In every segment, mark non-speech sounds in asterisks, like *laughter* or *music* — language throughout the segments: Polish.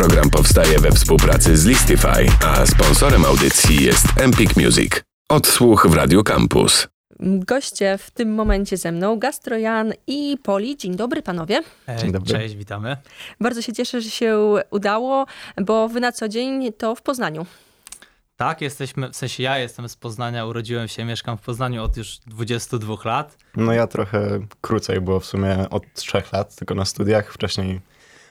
Program powstaje we współpracy z Listify, a sponsorem audycji jest Empik Music. Odsłuch w Radio Campus. Goście w tym momencie ze mną, Gastrojan i Poli. Dzień dobry panowie. Dzień dobry. Cześć, witamy. Bardzo się cieszę, że się udało, bo wy na co dzień to w Poznaniu. Tak, jesteśmy, w sensie ja jestem z Poznania, urodziłem się, mieszkam w Poznaniu od już 22 lat. No ja trochę krócej, było w sumie od 3 lat, tylko na studiach. Wcześniej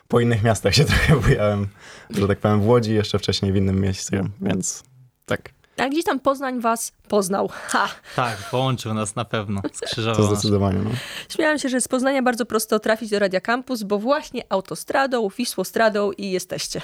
po innych miastach się *laughs* trochę bujałem, że tak powiem w Łodzi, jeszcze wcześniej w innym mieście, więc tak. A gdzieś tam Poznań was poznał. Ha! Tak, połączył nas na pewno, skrzyżował To zdecydowanie, no. Śmiałam się, że z Poznania bardzo prosto trafić do Radia Campus, bo właśnie autostradą, Wisłostradą i jesteście.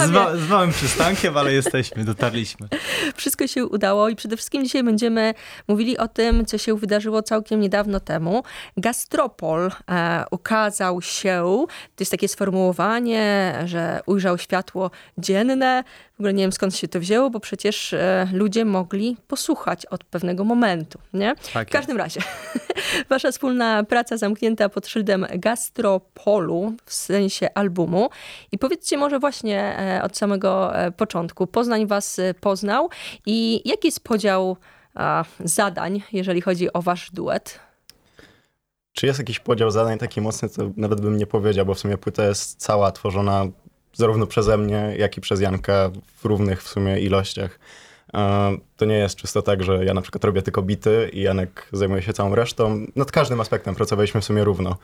Z, ma, z, małym przystankiem, ale jesteśmy, dotarliśmy. *laughs* Wszystko się udało i przede wszystkim dzisiaj będziemy mówili o tym, co się wydarzyło całkiem niedawno temu. Gastropol e, ukazał się, to jest takie sformułowanie, że ujrzał światło dzienne. W ogóle nie wiem skąd się to wzięło, bo przecież e, ludzie mogli posłuchać od pewnego momentu, nie? Tak w każdym razie, *laughs* wasza wspólna praca zamknięta pod szyldem Gastropolu, w sensie albumu. I powiedzcie może właśnie e, od samego e, początku. Poznań was e, poznał i jaki jest podział zadań, jeżeli chodzi o wasz duet? Czy jest jakiś podział zadań taki mocny, to nawet bym nie powiedział, bo w sumie płyta jest cała tworzona zarówno przeze mnie, jak i przez Janka w równych w sumie ilościach. To nie jest czysto tak, że ja na przykład robię tylko bity i Janek zajmuje się całą resztą. Nad każdym aspektem pracowaliśmy w sumie równo.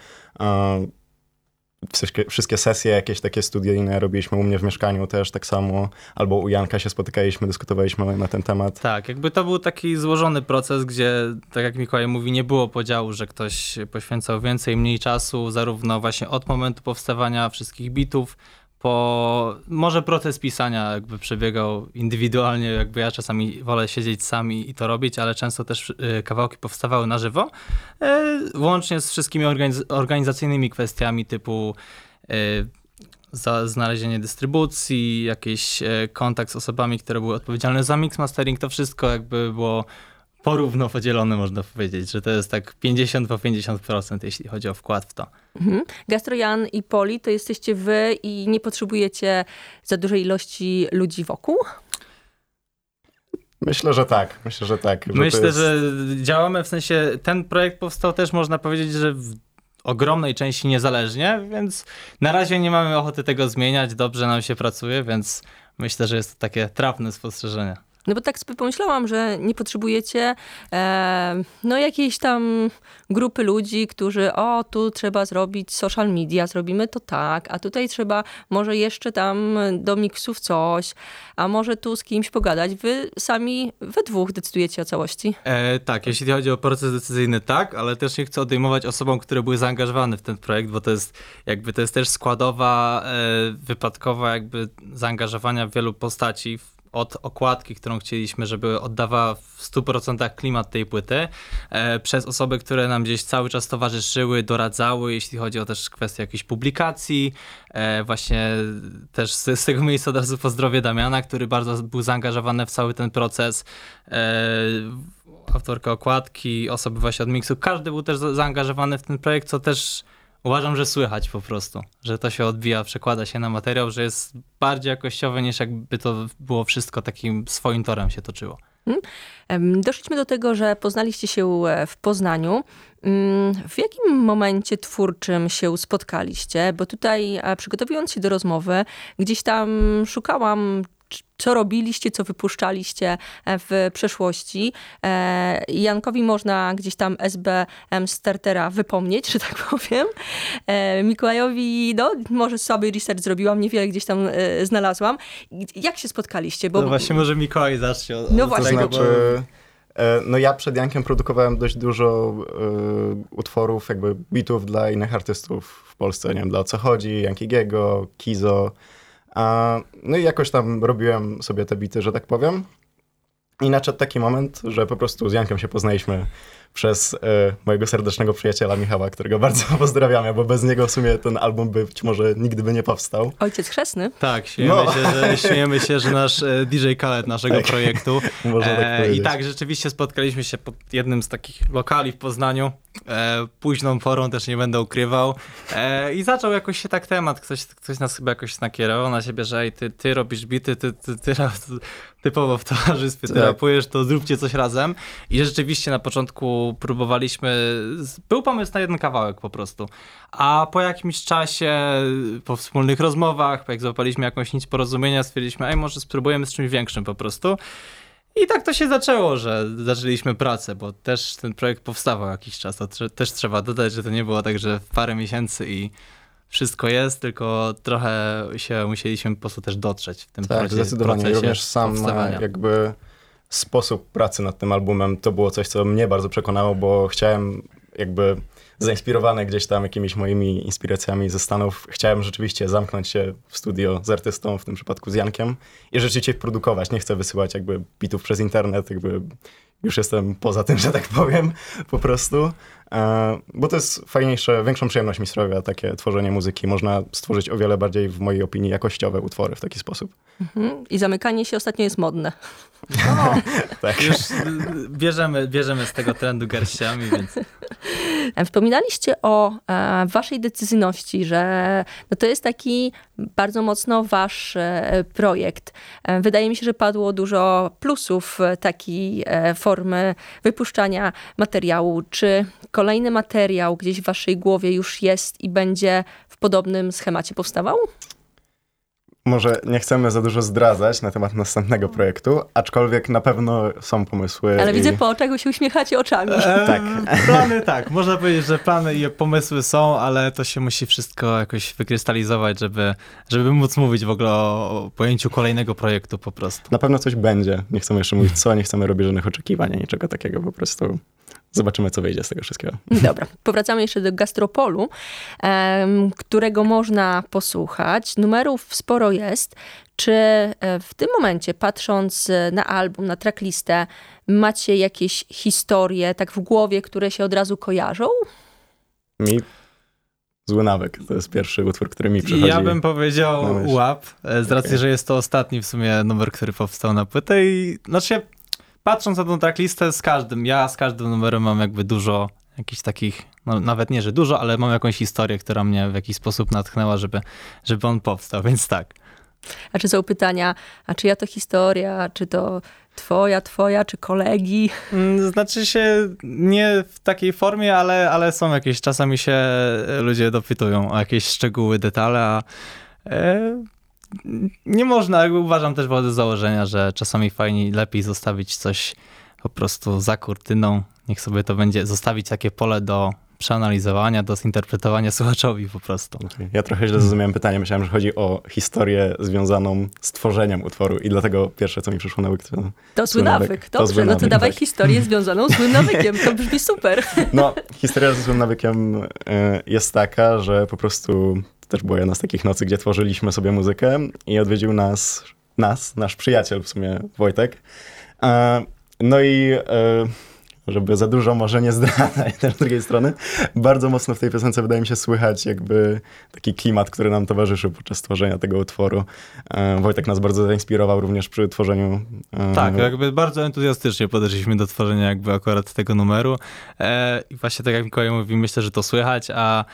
Wszystkie, wszystkie sesje jakieś takie studyjne robiliśmy u mnie w mieszkaniu też tak samo, albo u Janka się spotykaliśmy, dyskutowaliśmy na ten temat. Tak, jakby to był taki złożony proces, gdzie, tak jak Mikołaj mówi, nie było podziału, że ktoś poświęcał więcej, mniej czasu, zarówno właśnie od momentu powstawania wszystkich bitów, po może proces pisania jakby przebiegał indywidualnie, jakby ja czasami wolę siedzieć sami i to robić, ale często też y, kawałki powstawały na żywo, y, łącznie z wszystkimi organiz organizacyjnymi kwestiami typu y, znalezienie dystrybucji, jakiś kontakt z osobami, które były odpowiedzialne za mix mastering, to wszystko jakby było porówno podzielone, można powiedzieć, że to jest tak 50 po 50%, jeśli chodzi o wkład w to. Mhm. Gastrojan i Poli to jesteście wy i nie potrzebujecie za dużej ilości ludzi wokół? Myślę, że tak. Myślę, że tak. Że Myślę, jest... że działamy w sensie, ten projekt powstał też, można powiedzieć, że w ogromnej części niezależnie, więc na razie nie mamy ochoty tego zmieniać, dobrze nam się pracuje, więc myślę, że jest to takie trafne spostrzeżenie. No bo tak sobie pomyślałam, że nie potrzebujecie e, no jakiejś tam grupy ludzi, którzy o, tu trzeba zrobić social media, zrobimy to tak, a tutaj trzeba może jeszcze tam do miksów coś, a może tu z kimś pogadać. Wy sami we dwóch decydujecie o całości. E, tak, jeśli chodzi o proces decyzyjny, tak, ale też nie chcę odejmować osobom, które były zaangażowane w ten projekt, bo to jest jakby to jest też składowa e, wypadkowa jakby zaangażowania wielu postaci od okładki, którą chcieliśmy, żeby oddawała w 100% klimat tej płyty, e, przez osoby, które nam gdzieś cały czas towarzyszyły, doradzały, jeśli chodzi o też kwestię jakichś publikacji. E, właśnie też z, z, tego miejsca od razu pozdrowię Damiana, który bardzo był zaangażowany w cały ten proces. E, autorka okładki, osoby właśnie od miksu. Każdy był też zaangażowany w ten projekt, co też uważam, że słychać po prostu, że to się odbija, przekłada się na materiał, że jest bardziej jakościowy niż jakby to było wszystko takim swoim torem się toczyło. Hmm. Doszliśmy do tego, że poznaliście się e, w Poznaniu. Mm, w jakim momencie twórczym się spotkaliście? Bo tutaj, e, przygotowując się do rozmowy, gdzieś tam szukałam co robiliście, co wypuszczaliście e, w przeszłości. E, Jankowi można gdzieś tam SBM Startera wypomnieć, że tak *laughs* powiem. E, Mikołajowi, no, może sobie research zrobiłam, niewiele gdzieś tam znalazłam. Jak się spotkaliście? Bo... No właśnie, może Mikołaj zacznie. No właśnie. To znaczy... No ja przed Jankiem produkowałem dość dużo y, utworów, jakby bitów dla innych artystów w Polsce, nie wiem, dla o co chodzi, Jankiego, Kizo, no i jakoś tam robiłem sobie te bity, że tak powiem. I nadszedł taki moment, że po prostu z Jankiem się poznaliśmy przez e, mojego serdecznego przyjaciela Michała, którego bardzo *laughs* pozdrawiamy, bo bez niego w sumie ten album by być może nigdy by nie powstał. Ojciec chrzestny. Tak, śmiejemy, No. się, że, *laughs* śmiejemy się, że nasz e, DJ Khaled naszego Tak. projektu. *laughs* Można tak E, I powiedzieć. tak, rzeczywiście spotkaliśmy się pod jednym z takich lokali w Poznaniu. E, późną porą też nie będę ukrywał. E, I zaczął jakoś się tak temat, ktoś, ktoś nas chyba jakoś nakierował na siebie, że ej, ty, ty robisz bity, ty, ty, ty, raz- typowo w towarzystwie, Tak. rapujesz, to zróbcie coś razem. I rzeczywiście na początku próbowaliśmy, był pomysł na jeden kawałek po prostu. A po jakimś czasie, po wspólnych rozmowach, jak złapaliśmy jakąś nić porozumienia, stwierdziliśmy, ej, może spróbujemy z czymś większym po prostu. I tak to się zaczęło, że zaczęliśmy pracę, bo też ten projekt powstawał jakiś czas. To też trzeba dodać, że to nie było tak, że w parę miesięcy i wszystko jest, tylko trochę się musieliśmy po prostu też dotrzeć w tym Tak, procesie. zdecydowanie. procesie Również sam e, jakby sposób pracy nad tym albumem to było coś, co mnie bardzo przekonało, bo chciałem jakby zainspirowany gdzieś tam jakimiś moimi inspiracjami ze Stanów, chciałem rzeczywiście zamknąć się w studio z artystą, w tym przypadku z Jankiem i rzeczywiście produkować. Nie chcę wysyłać jakby bitów przez internet, jakby już jestem poza tym, że tak powiem, po prostu. E, Bo to jest fajniejsze, większą przyjemność mi sprawia takie tworzenie muzyki. Można stworzyć o wiele bardziej, w mojej opinii, jakościowe utwory w taki sposób. Mhm. I zamykanie się ostatnio jest modne. *laughs* Tak. Już y, bierzemy, bierzemy z tego trendu garściami, więc E, Wspominaliście o e, waszej decyzyjności, że no to jest taki bardzo mocno wasz e, projekt. E, wydaje mi się, że padło dużo plusów e, takiej e, formy wypuszczania materiału. Czy kolejny materiał gdzieś w waszej głowie już jest i będzie w podobnym schemacie powstawał? Może nie chcemy za dużo zdradzać na temat następnego projektu, aczkolwiek na pewno są pomysły. Ale i... widzę po oczach, się uśmiechacie oczami. Tak. Eee, Plany tak, można powiedzieć, że plany i pomysły są, ale to się musi wszystko jakoś wykrystalizować, żeby, żeby móc mówić w ogóle o, o pojęciu kolejnego projektu po prostu. Na pewno coś będzie. Nie chcemy jeszcze mówić co, nie chcemy robić żadnych oczekiwań, niczego takiego. Po prostu zobaczymy, co wyjdzie z tego wszystkiego. Dobra, powracamy jeszcze do Gastropolu, którego można posłuchać. Numerów sporo jest. Czy e, w tym momencie, patrząc e, na album, na tracklistę, macie jakieś historie tak w głowie, które się od razu kojarzą? Mi zły nawyk. To jest pierwszy utwór, który mi przychodzi. Ja bym powiedział łap, e, z racji, Okej. że jest to ostatni w sumie numer, który powstał na płytę i znaczy patrząc na tą tracklistę z każdym, ja z każdym numerem mam jakby dużo jakichś takich, no nawet nie, że dużo, ale mam jakąś historię, która mnie w jakiś sposób natchnęła, żeby, żeby on powstał, *laughs* więc tak. A czy są pytania, a czyja to historia, czy to twoja, twoja, czy kolegi? Mm, Znaczy się nie w takiej formie, ale, ale są jakieś, czasami się ludzie dopytują o jakieś szczegóły, detale, a e, nie można, uważam też wodę założenia, że czasami fajnie, lepiej zostawić coś po prostu za kurtyną, niech sobie to będzie, zostawić takie pole do przeanalizowania, do zinterpretowania słuchaczowi po prostu. Ja trochę źle zrozumiałem pytanie. Myślałem, że chodzi o historię związaną z tworzeniem utworu i dlatego pierwsze, co mi przyszło na łyk, to... To zły nawyk. To Dobrze, zły no to nawyk, dawaj tak. historię związaną z złym nawykiem. To brzmi super. No, historia ze złym nawykiem y, jest taka, że po prostu to też była jedna z takich nocy, gdzie tworzyliśmy sobie muzykę i odwiedził nas, nas nasz przyjaciel w sumie, Wojtek. E, No i e, żeby za dużo może nie zdradzać też z drugiej strony, bardzo mocno w tej piosence wydaje mi się słychać jakby taki klimat, który nam towarzyszył podczas tworzenia tego utworu. E, Wojtek nas bardzo zainspirował również przy tworzeniu Tak, jakby bardzo entuzjastycznie podeszliśmy do tworzenia jakby akurat tego numeru i właśnie tak jak Mikołaj mówi, myślę, że to słychać, a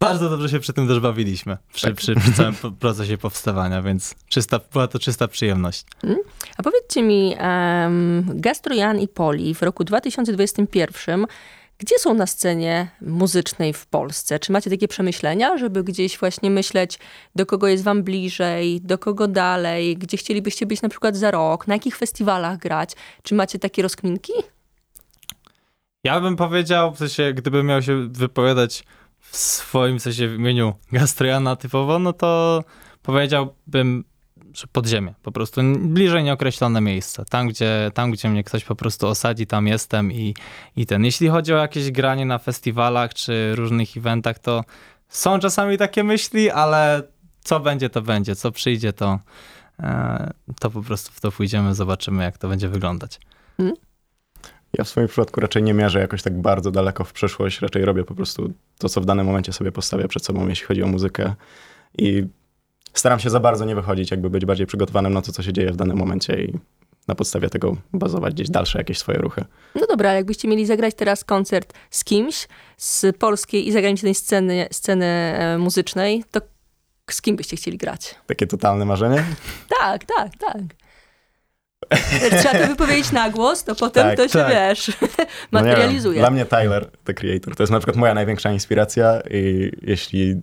bardzo dobrze się przy tym też bawiliśmy, przy, Tak. przy, przy całym procesie powstawania, więc czysta, była to czysta przyjemność. A powiedzcie mi, um, Gastro Jan i Poli w roku 2021, gdzie są na scenie muzycznej w Polsce? Czy macie takie przemyślenia, żeby gdzieś właśnie myśleć, do kogo jest wam bliżej, do kogo dalej, gdzie chcielibyście być na przykład za rok, na jakich festiwalach grać? Czy macie takie rozkminki? Ja bym powiedział, w sensie, gdybym miał się wypowiadać w swoim sensie w imieniu Gastrojana typowo, no to powiedziałbym, że podziemie, po prostu bliżej nieokreślone miejsce. Tam gdzie, tam, gdzie mnie ktoś po prostu osadzi, tam jestem i, i ten. Jeśli chodzi o jakieś granie na festiwalach czy różnych eventach, to są czasami takie myśli, ale co będzie, to będzie, co przyjdzie, to, e, to po prostu w to pójdziemy, zobaczymy jak to będzie wyglądać. Ja w swoim przypadku raczej nie mierzę jakoś tak bardzo daleko w przyszłość, raczej robię po prostu to, co w danym momencie sobie postawię przed sobą, jeśli chodzi o muzykę. I staram się za bardzo nie wychodzić, jakby być bardziej przygotowanym na to, co się dzieje w danym momencie i na podstawie tego bazować gdzieś dalsze jakieś swoje ruchy. No dobra, ale jakbyście mieli zagrać teraz koncert z kimś z polskiej i zagranicznej sceny, sceny e, muzycznej, to z kim byście chcieli grać? Takie totalne marzenie. Tak, tak, tak. Trzeba to wypowiedzieć na głos, to potem Tak, to się, tak. wiesz, No *laughs* materializuje. Dla mnie Tyler, The Creator, to jest na przykład moja największa inspiracja i jeśli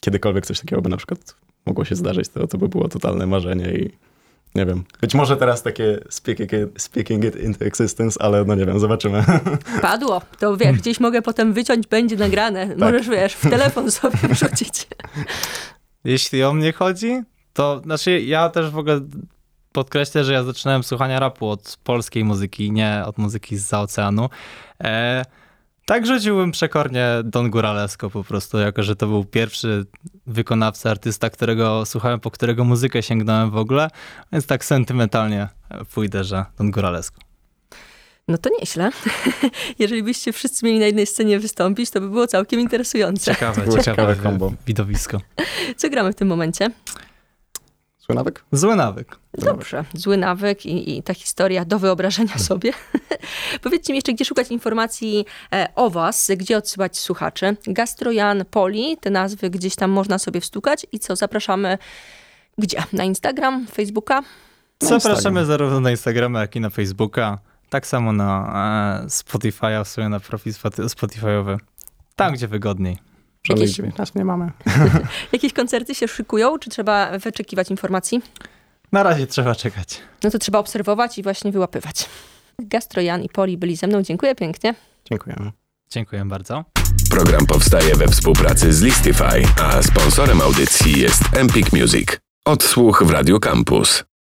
kiedykolwiek coś takiego by na przykład mogło się zdarzyć, to to by było totalne marzenie i nie wiem. Być może teraz takie speaking it, speaking it into existence, ale no nie wiem, zobaczymy. *laughs* Padło. To wiesz, gdzieś mogę potem wyciąć, będzie nagrane. Tak. Możesz, wiesz, w telefon *laughs* sobie wrzucić. Jeśli o mnie chodzi, to znaczy ja też w ogóle podkreślę, że ja zaczynałem słuchania rapu od polskiej muzyki, nie od muzyki z oceanu. E, tak rzuciłbym przekornie Don Góralesko po prostu, jako że to był pierwszy wykonawca, artysta, którego słuchałem, po którego muzykę sięgnąłem w ogóle, więc tak sentymentalnie pójdę, że Don Góralesko. No to nieźle. *laughs* Jeżeli byście wszyscy mieli na jednej scenie wystąpić, to by było całkiem interesujące. Ciekawe, było ciekawe, ciekawe kombo. widowisko. Co gramy w tym momencie? Zły nawyk? Zły nawyk. Dobrze, zły nawyk i, i ta historia do wyobrażenia sobie. *laughs* Powiedzcie mi jeszcze, gdzie szukać informacji e, o was, gdzie odsyłać słuchaczy. Gastrojan Poli, te nazwy gdzieś tam można sobie wstukać i co, zapraszamy gdzie? Na Instagram, Facebooka? Zapraszamy Instagram. zarówno na Instagrama, jak i na Facebooka. Tak samo na e, Spotify'a, w sumie na profil Spotify'owy. Tam, gdzie wygodniej. Żadnych Jakieś- 19 nie mamy. *laughs* *laughs* Jakieś koncerty się szykują, czy trzeba wyczekiwać informacji? Na razie trzeba czekać. No to trzeba obserwować i właśnie wyłapywać. Gastrojan i Poli byli ze mną. Dziękuję pięknie. Dziękujemy. Dziękuję bardzo. Program powstaje we współpracy z Listify, a sponsorem audycji jest Empik Music. Odsłuch w Radio Campus.